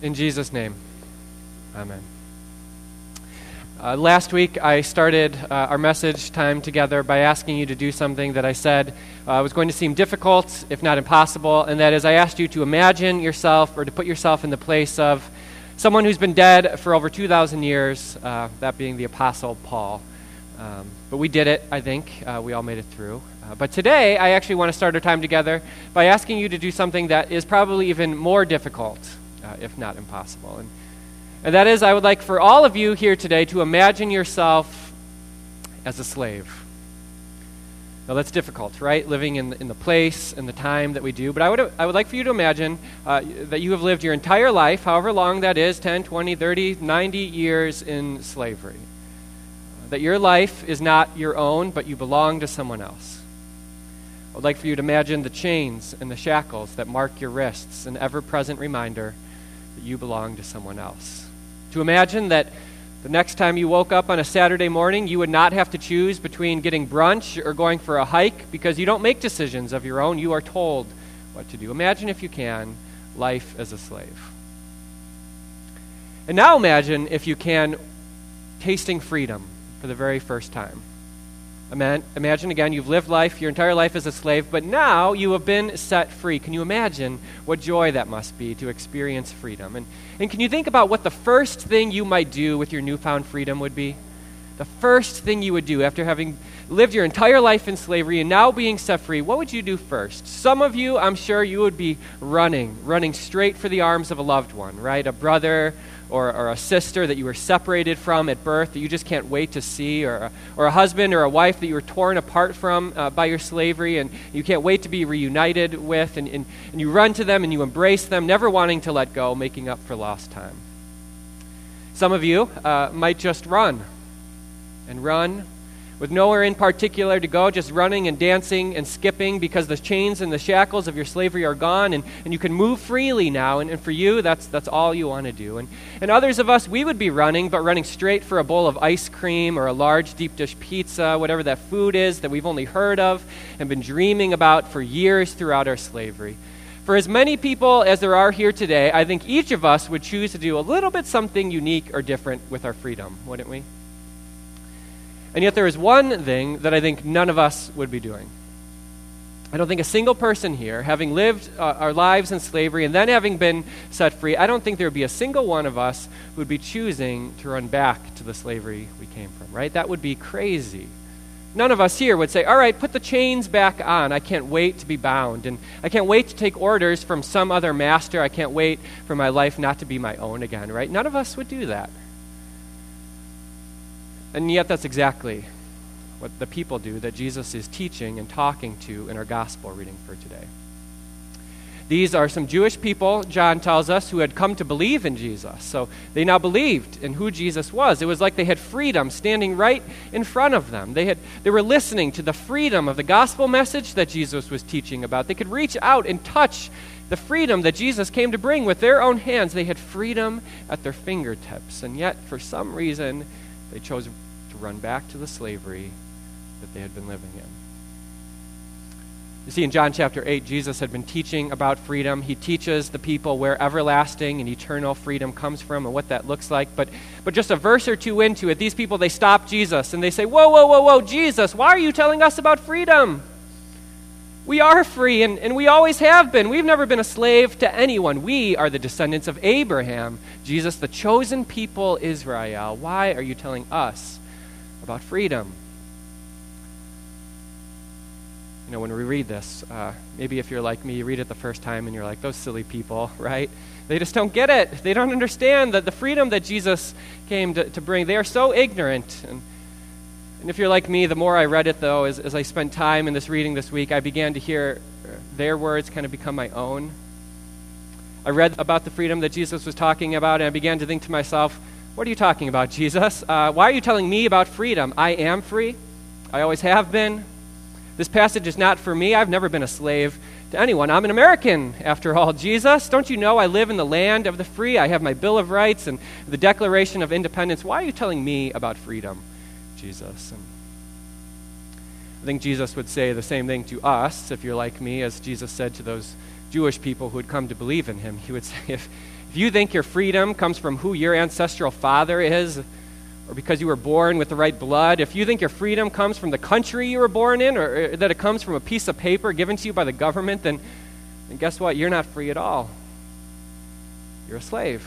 In Jesus' name, amen. Uh, last week, I started uh, our message time together by asking you to do something that I said uh, was going to seem difficult, if not impossible, and that is I asked you to imagine yourself or to put yourself in the place of someone who's been dead for over 2,000 years, uh, that being the Apostle Paul. Um, but we did it, I think. Uh, we all made it through. Uh, but today, I actually want to start our time together by asking you to do something that is probably even more difficult, if not impossible. And and that is, I would like for all of you here today to imagine yourself as a slave. Now, that's difficult, right? Living in, in the place and the time that we do. But I would, I would like for you to imagine uh, that you have lived your entire life, however long that is 10, 20, 30, 90 years in slavery. That your life is not your own, but you belong to someone else. I would like for you to imagine the chains and the shackles that mark your wrists, an ever present reminder that you belong to someone else. To imagine that the next time you woke up on a Saturday morning, you would not have to choose between getting brunch or going for a hike because you don't make decisions of your own. You are told what to do. Imagine, if you can, life as a slave. And now imagine, if you can, tasting freedom for the very first time. Imagine again, you've lived life, your entire life as a slave, but now you have been set free. Can you imagine what joy that must be to experience freedom? And, and can you think about what the first thing you might do with your newfound freedom would be? The first thing you would do after having lived your entire life in slavery and now being set free, what would you do first? Some of you, I'm sure you would be running, running straight for the arms of a loved one, right? A brother or, or a sister that you were separated from at birth that you just can't wait to see, or or a husband or a wife that you were torn apart from uh, by your slavery and you can't wait to be reunited with, and, and, and you run to them and you embrace them, never wanting to let go, making up for lost time. Some of you uh, might just run and run with nowhere in particular to go, just running and dancing and skipping because the chains and the shackles of your slavery are gone and, and you can move freely now. And, and for you, that's, that's all you want to do. And, and others of us, we would be running, but running straight for a bowl of ice cream or a large deep dish pizza, whatever that food is that we've only heard of and been dreaming about for years throughout our slavery. For as many people as there are here today, I think each of us would choose to do a little bit something unique or different with our freedom, wouldn't we? And yet, there is one thing that I think none of us would be doing. I don't think a single person here, having lived uh, our lives in slavery and then having been set free, I don't think there would be a single one of us who would be choosing to run back to the slavery we came from, right? That would be crazy. None of us here would say, All right, put the chains back on. I can't wait to be bound. And I can't wait to take orders from some other master. I can't wait for my life not to be my own again, right? None of us would do that. And yet, that's exactly what the people do that Jesus is teaching and talking to in our gospel reading for today. These are some Jewish people, John tells us, who had come to believe in Jesus. So they now believed in who Jesus was. It was like they had freedom standing right in front of them. They, had, they were listening to the freedom of the gospel message that Jesus was teaching about. They could reach out and touch the freedom that Jesus came to bring with their own hands. They had freedom at their fingertips. And yet, for some reason, they chose to run back to the slavery that they had been living in. You see, in John chapter 8, Jesus had been teaching about freedom. He teaches the people where everlasting and eternal freedom comes from and what that looks like. But, but just a verse or two into it, these people, they stop Jesus and they say, Whoa, whoa, whoa, whoa, Jesus, why are you telling us about freedom? We are free, and, and we always have been. We've never been a slave to anyone. We are the descendants of Abraham, Jesus, the chosen people, Israel. Why are you telling us about freedom? You know, when we read this, uh, maybe if you're like me, you read it the first time and you're like, those silly people, right? They just don't get it. They don't understand that the freedom that Jesus came to, to bring. They are so ignorant. And, and if you're like me, the more I read it, though, as, as I spent time in this reading this week, I began to hear their words kind of become my own. I read about the freedom that Jesus was talking about, and I began to think to myself, what are you talking about, Jesus? Uh, why are you telling me about freedom? I am free. I always have been. This passage is not for me. I've never been a slave to anyone. I'm an American, after all. Jesus, don't you know I live in the land of the free? I have my Bill of Rights and the Declaration of Independence. Why are you telling me about freedom? Jesus. And I think Jesus would say the same thing to us, if you're like me, as Jesus said to those Jewish people who had come to believe in him. He would say, if, if you think your freedom comes from who your ancestral father is, or because you were born with the right blood, if you think your freedom comes from the country you were born in, or, or that it comes from a piece of paper given to you by the government, then, then guess what? You're not free at all. You're a slave.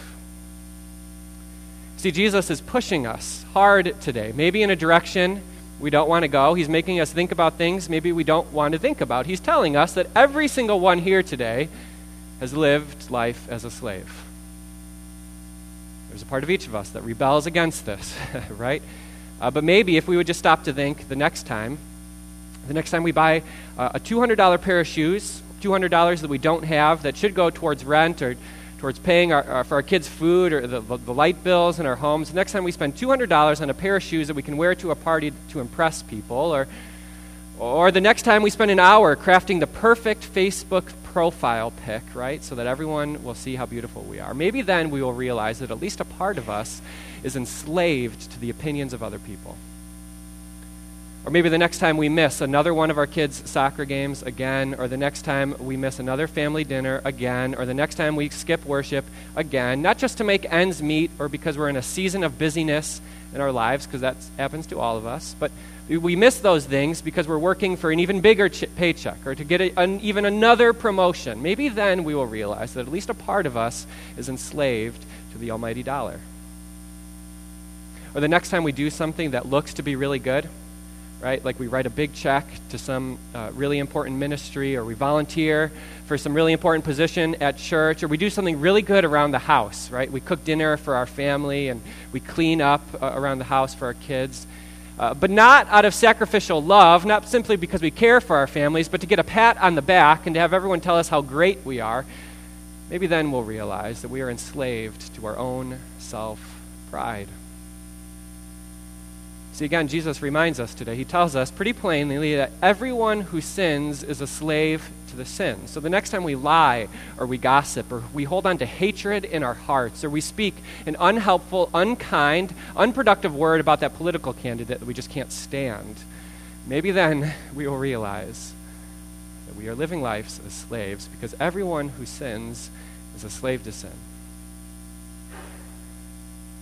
See, Jesus is pushing us hard today, maybe in a direction we don't want to go. He's making us think about things maybe we don't want to think about. He's telling us that every single one here today has lived life as a slave. There's a part of each of us that rebels against this, right? Uh, but maybe if we would just stop to think the next time, the next time we buy uh, a $200 pair of shoes, $200 that we don't have that should go towards rent or towards paying our, our, for our kids' food or the, the light bills in our homes, next time we spend $200 on a pair of shoes that we can wear to a party to impress people, or, or the next time we spend an hour crafting the perfect Facebook profile pic, right? So that everyone will see how beautiful we are. Maybe then we will realize that at least a part of us is enslaved to the opinions of other people. Or maybe the next time we miss another one of our kids' soccer games again, or the next time we miss another family dinner again, or the next time we skip worship again, not just to make ends meet or because we're in a season of busyness in our lives, because that happens to all of us, but we miss those things because we're working for an even bigger ch- paycheck or to get a, an, even another promotion. Maybe then we will realize that at least a part of us is enslaved to the almighty dollar. Or the next time we do something that looks to be really good, right? Like we write a big check to some uh, really important ministry, or we volunteer for some really important position at church, or we do something really good around the house, right? We cook dinner for our family and we clean up uh, around the house for our kids. Uh, but not out of sacrificial love, not simply because we care for our families, but to get a pat on the back and to have everyone tell us how great we are. Maybe then we'll realize that we are enslaved to our own self pride. See, again, Jesus reminds us today. He tells us pretty plainly that everyone who sins is a slave to the sin. So the next time we lie or we gossip or we hold on to hatred in our hearts or we speak an unhelpful, unkind, unproductive word about that political candidate that we just can't stand, maybe then we will realize that we are living lives as slaves because everyone who sins is a slave to sin.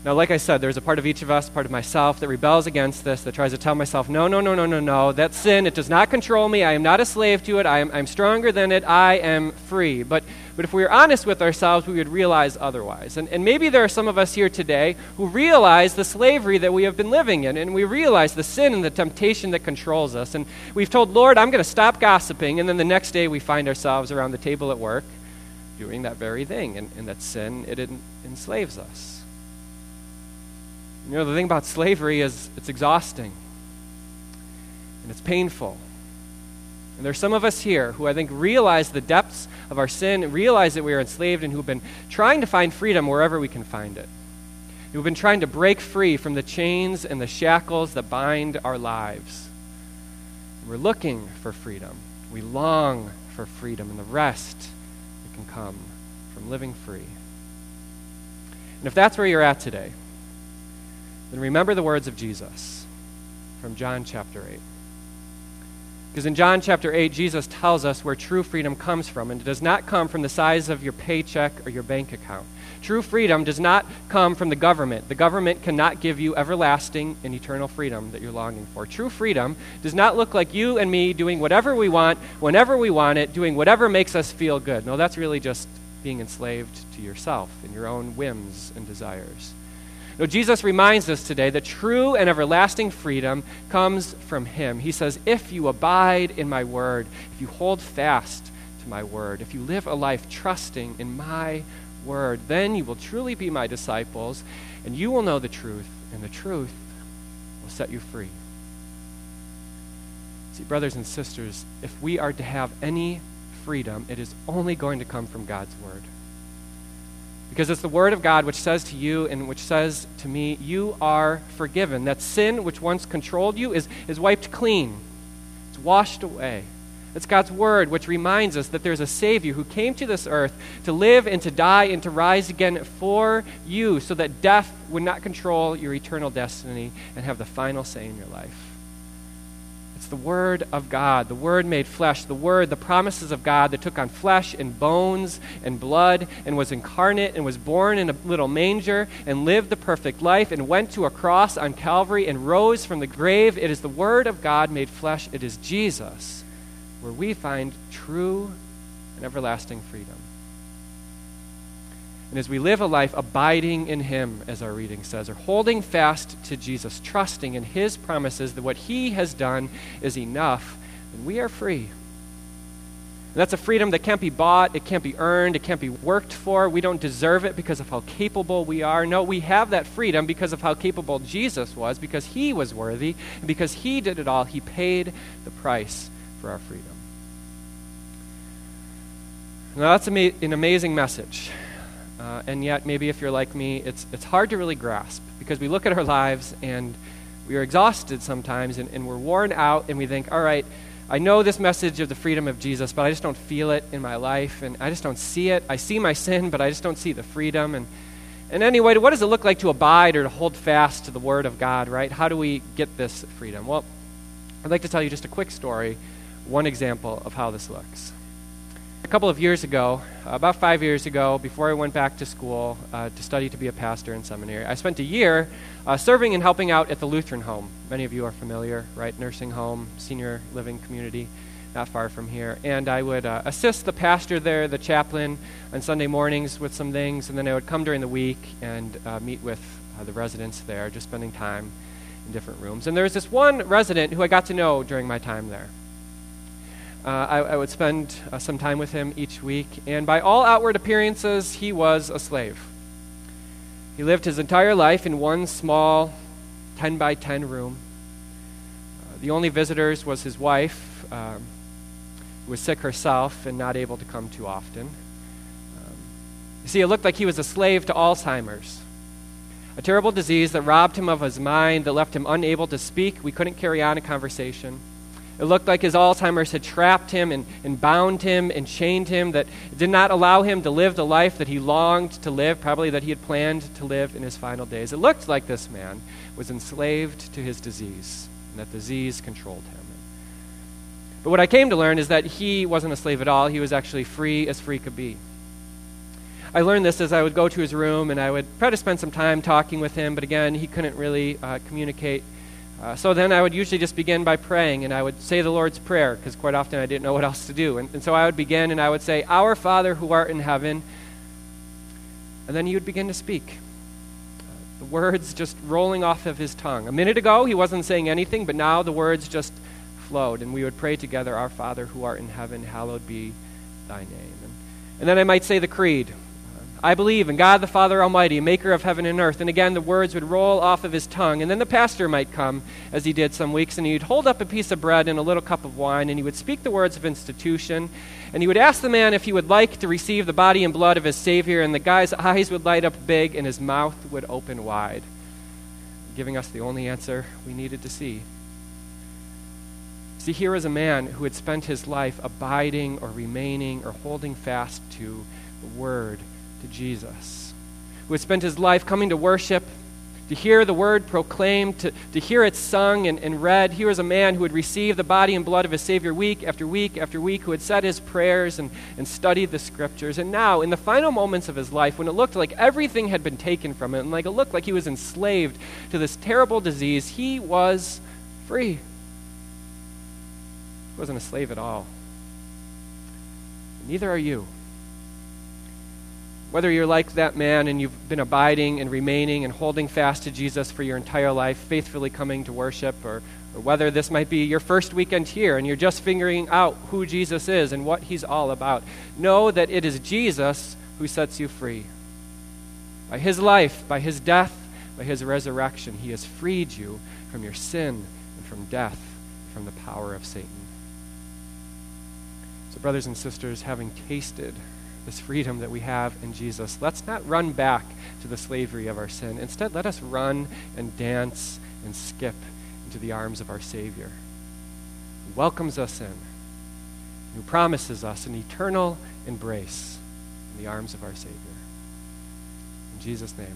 Now, like I said, there's a part of each of us, part of myself, that rebels against this, that tries to tell myself, no, no, no, no, no, no, that's sin, it does not control me. I am not a slave to it. I am, I'm stronger than it. I am free. But, but if we are honest with ourselves, we would realize otherwise. And, and maybe there are some of us here today who realize the slavery that we have been living in, and we realize the sin and the temptation that controls us. And we've told, Lord, I'm going to stop gossiping, and then the next day we find ourselves around the table at work doing that very thing. And, and that sin, it enslaves us. You know, the thing about slavery is it's exhausting and it's painful. And there's some of us here who I think realize the depths of our sin, realize that we are enslaved, and who've been trying to find freedom wherever we can find it. Who've been trying to break free from the chains and the shackles that bind our lives. We're looking for freedom. We long for freedom and the rest that can come from living free. And if that's where you're at today, then remember the words of Jesus from John chapter 8. Because in John chapter 8, Jesus tells us where true freedom comes from, and it does not come from the size of your paycheck or your bank account. True freedom does not come from the government. The government cannot give you everlasting and eternal freedom that you're longing for. True freedom does not look like you and me doing whatever we want, whenever we want it, doing whatever makes us feel good. No, that's really just being enslaved to yourself and your own whims and desires. No, Jesus reminds us today that true and everlasting freedom comes from Him. He says, If you abide in my word, if you hold fast to my word, if you live a life trusting in my word, then you will truly be my disciples, and you will know the truth, and the truth will set you free. See, brothers and sisters, if we are to have any freedom, it is only going to come from God's word. Because it's the Word of God which says to you and which says to me, You are forgiven. That sin which once controlled you is, is wiped clean, it's washed away. It's God's Word which reminds us that there's a Savior who came to this earth to live and to die and to rise again for you so that death would not control your eternal destiny and have the final say in your life. It's the Word of God, the Word made flesh, the Word, the promises of God that took on flesh and bones and blood and was incarnate and was born in a little manger and lived the perfect life and went to a cross on Calvary and rose from the grave. It is the Word of God made flesh. It is Jesus where we find true and everlasting freedom. And as we live a life abiding in Him, as our reading says, or holding fast to Jesus, trusting in His promises that what He has done is enough, then we are free. And that's a freedom that can't be bought, it can't be earned, it can't be worked for. We don't deserve it because of how capable we are. No, we have that freedom because of how capable Jesus was, because He was worthy, and because He did it all. He paid the price for our freedom. Now, that's an amazing message. Uh, and yet, maybe if you're like me, it's, it's hard to really grasp because we look at our lives and we are exhausted sometimes and, and we're worn out and we think, all right, I know this message of the freedom of Jesus, but I just don't feel it in my life and I just don't see it. I see my sin, but I just don't see the freedom. And, and anyway, what does it look like to abide or to hold fast to the Word of God, right? How do we get this freedom? Well, I'd like to tell you just a quick story, one example of how this looks a couple of years ago, about five years ago, before I went back to school uh, to study to be a pastor in seminary, I spent a year uh, serving and helping out at the Lutheran home. Many of you are familiar, right? Nursing home, senior living community, not far from here. And I would uh, assist the pastor there, the chaplain, on Sunday mornings with some things, and then I would come during the week and uh, meet with uh, the residents there, just spending time in different rooms. And there was this one resident who I got to know during my time there. Uh, I, I, would spend uh, some time with him each week, and by all outward appearances, he was a slave. He lived his entire life in one small 10 by 10 room. Uh, the only visitors was his wife, um, who was sick herself and not able to come too often. Um, you see, it looked like he was a slave to Alzheimer's, a terrible disease that robbed him of his mind, that left him unable to speak. We couldn't carry on a conversation. It looked like his Alzheimer's had trapped him and, and bound him and chained him, that did not allow him to live the life that he longed to live, probably that he had planned to live in his final days. It looked like this man was enslaved to his disease, and that disease controlled him. But what I came to learn is that he wasn't a slave at all. He was actually free as free could be. I learned this as I would go to his room and I would try to spend some time talking with him, but again, he couldn't really uh, communicate uh, so then I would usually just begin by praying, and I would say the Lord's Prayer, because quite often I didn't know what else to do. And, and so I would begin, and I would say, Our Father who art in heaven. And then he would begin to speak. The words just rolling off of his tongue. A minute ago, he wasn't saying anything, but now the words just flowed. And we would pray together, Our Father who art in heaven, hallowed be thy name. And, and then I might say the creed. I believe in God the Father Almighty, maker of heaven and earth. And again, the words would roll off of his tongue. And then the pastor might come, as he did some weeks, and he'd hold up a piece of bread and a little cup of wine, and he would speak the words of institution. And he would ask the man if he would like to receive the body and blood of his Savior, and the guy's eyes would light up big, and his mouth would open wide, giving us the only answer we needed to see. See, here is a man who had spent his life abiding or remaining or holding fast to the Word to Jesus, who had spent his life coming to worship, to hear the word proclaimed, to, to hear it sung and, and read. Here was a man who had received the body and blood of his Savior week after week after week, who had said his prayers and, and studied the scriptures. And now, in the final moments of his life, when it looked like everything had been taken from him, and like it looked like he was enslaved to this terrible disease, he was free. He wasn't a slave at all. Neither are you. Whether you're like that man and you've been abiding and remaining and holding fast to Jesus for your entire life, faithfully coming to worship, or, or whether this might be your first weekend here and you're just figuring out who Jesus is and what he's all about, know that it is Jesus who sets you free. By his life, by his death, by his resurrection, he has freed you from your sin and from death, from the power of Satan. So, brothers and sisters, having tasted this freedom that we have in Jesus. Let's not run back to the slavery of our sin. Instead, let us run and dance and skip into the arms of our Savior, who welcomes us in, who promises us an eternal embrace in the arms of our Savior. In Jesus' name.